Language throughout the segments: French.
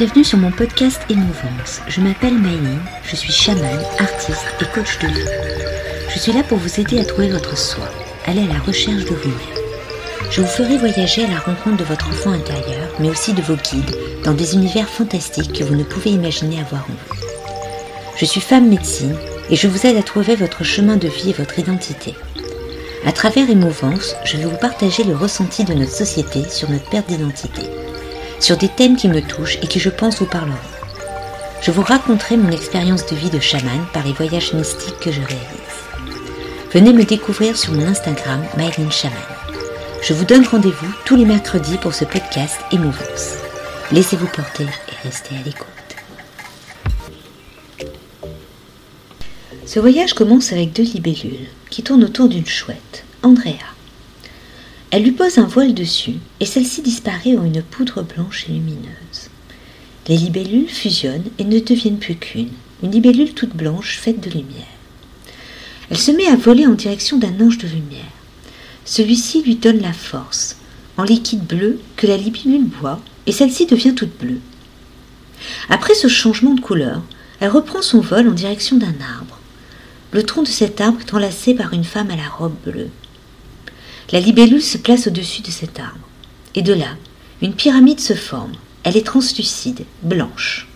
Bienvenue sur mon podcast Émouvance. Je m'appelle Maïline, je suis chamane, artiste et coach de vie. Je suis là pour vous aider à trouver votre soi, aller à la recherche de vous-même. Je vous ferai voyager à la rencontre de votre enfant intérieur, mais aussi de vos guides, dans des univers fantastiques que vous ne pouvez imaginer avoir en vous. Je suis femme médecine et je vous aide à trouver votre chemin de vie et votre identité. À travers Émouvance, je vais vous partager le ressenti de notre société sur notre perte d'identité sur des thèmes qui me touchent et qui je pense vous parleront. Je vous raconterai mon expérience de vie de chaman par les voyages mystiques que je réalise. Venez me découvrir sur mon Instagram Myline. Je vous donne rendez-vous tous les mercredis pour ce podcast Émouvance. Laissez-vous porter et restez à l'écoute. Ce voyage commence avec deux libellules qui tournent autour d'une chouette, Andrea. Elle lui pose un voile dessus, et celle-ci disparaît en une poudre blanche et lumineuse. Les libellules fusionnent et ne deviennent plus qu'une, une libellule toute blanche faite de lumière. Elle se met à voler en direction d'un ange de lumière. Celui-ci lui donne la force, en liquide bleu que la libellule boit, et celle-ci devient toute bleue. Après ce changement de couleur, elle reprend son vol en direction d'un arbre. Le tronc de cet arbre est enlacé par une femme à la robe bleue. La libellule se place au-dessus de cet arbre. Et de là, une pyramide se forme. Elle est translucide, blanche.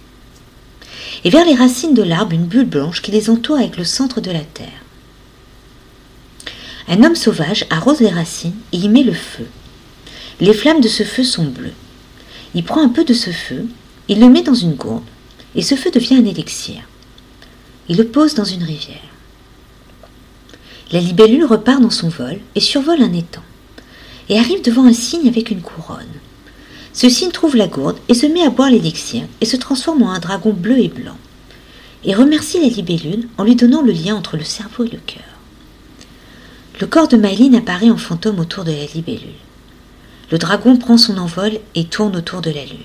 Et vers les racines de l'arbre, une bulle blanche qui les entoure avec le centre de la terre. Un homme sauvage arrose les racines et y met le feu. Les flammes de ce feu sont bleues. Il prend un peu de ce feu, il le met dans une gourde, et ce feu devient un élixir. Il le pose dans une rivière. La libellule repart dans son vol et survole un étang, et arrive devant un cygne avec une couronne. Ce cygne trouve la gourde et se met à boire l'élixir et se transforme en un dragon bleu et blanc, et remercie la libellule en lui donnant le lien entre le cerveau et le cœur. Le corps de Myline apparaît en fantôme autour de la libellule. Le dragon prend son envol et tourne autour de la lune.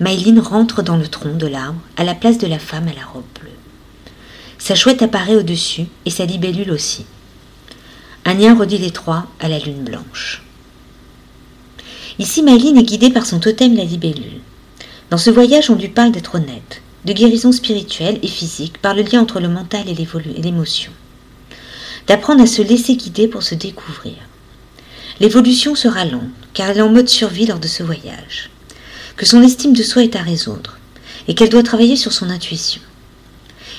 Myline rentre dans le tronc de l'arbre à la place de la femme à la robe bleue. Sa chouette apparaît au-dessus et sa libellule aussi. Un lien redit les trois à la lune blanche. Ici, Maïline est guidée par son totem la libellule. Dans ce voyage, on lui parle d'être honnête, de guérison spirituelle et physique par le lien entre le mental et l'émotion. D'apprendre à se laisser guider pour se découvrir. L'évolution sera lente, car elle est en mode survie lors de ce voyage. Que son estime de soi est à résoudre, et qu'elle doit travailler sur son intuition.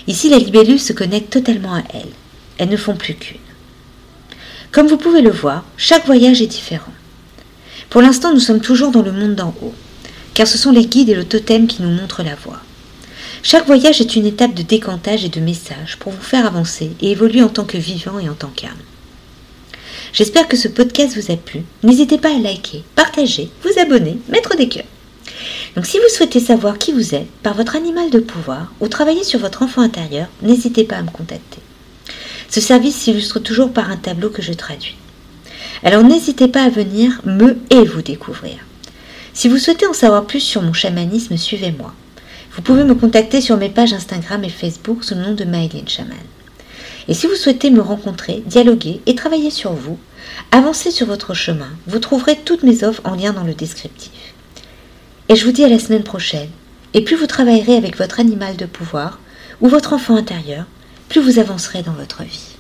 Ici, la libellule se connecte totalement à elle. Elles ne font plus qu'une. Comme vous pouvez le voir, chaque voyage est différent. Pour l'instant, nous sommes toujours dans le monde d'en haut, car ce sont les guides et le totem qui nous montrent la voie. Chaque voyage est une étape de décantage et de message pour vous faire avancer et évoluer en tant que vivant et en tant qu'âme. J'espère que ce podcast vous a plu. N'hésitez pas à liker, partager, vous abonner, mettre des cœurs. Donc si vous souhaitez savoir qui vous êtes par votre animal de pouvoir ou travailler sur votre enfant intérieur, n'hésitez pas à me contacter. Ce service s'illustre toujours par un tableau que je traduis. Alors n'hésitez pas à venir me et vous découvrir. Si vous souhaitez en savoir plus sur mon chamanisme, suivez-moi. Vous pouvez me contacter sur mes pages Instagram et Facebook sous le nom de Mylene Chaman. Et si vous souhaitez me rencontrer, dialoguer et travailler sur vous, avancez sur votre chemin. Vous trouverez toutes mes offres en lien dans le descriptif. Et je vous dis à la semaine prochaine. Et plus vous travaillerez avec votre animal de pouvoir ou votre enfant intérieur, plus vous avancerez dans votre vie.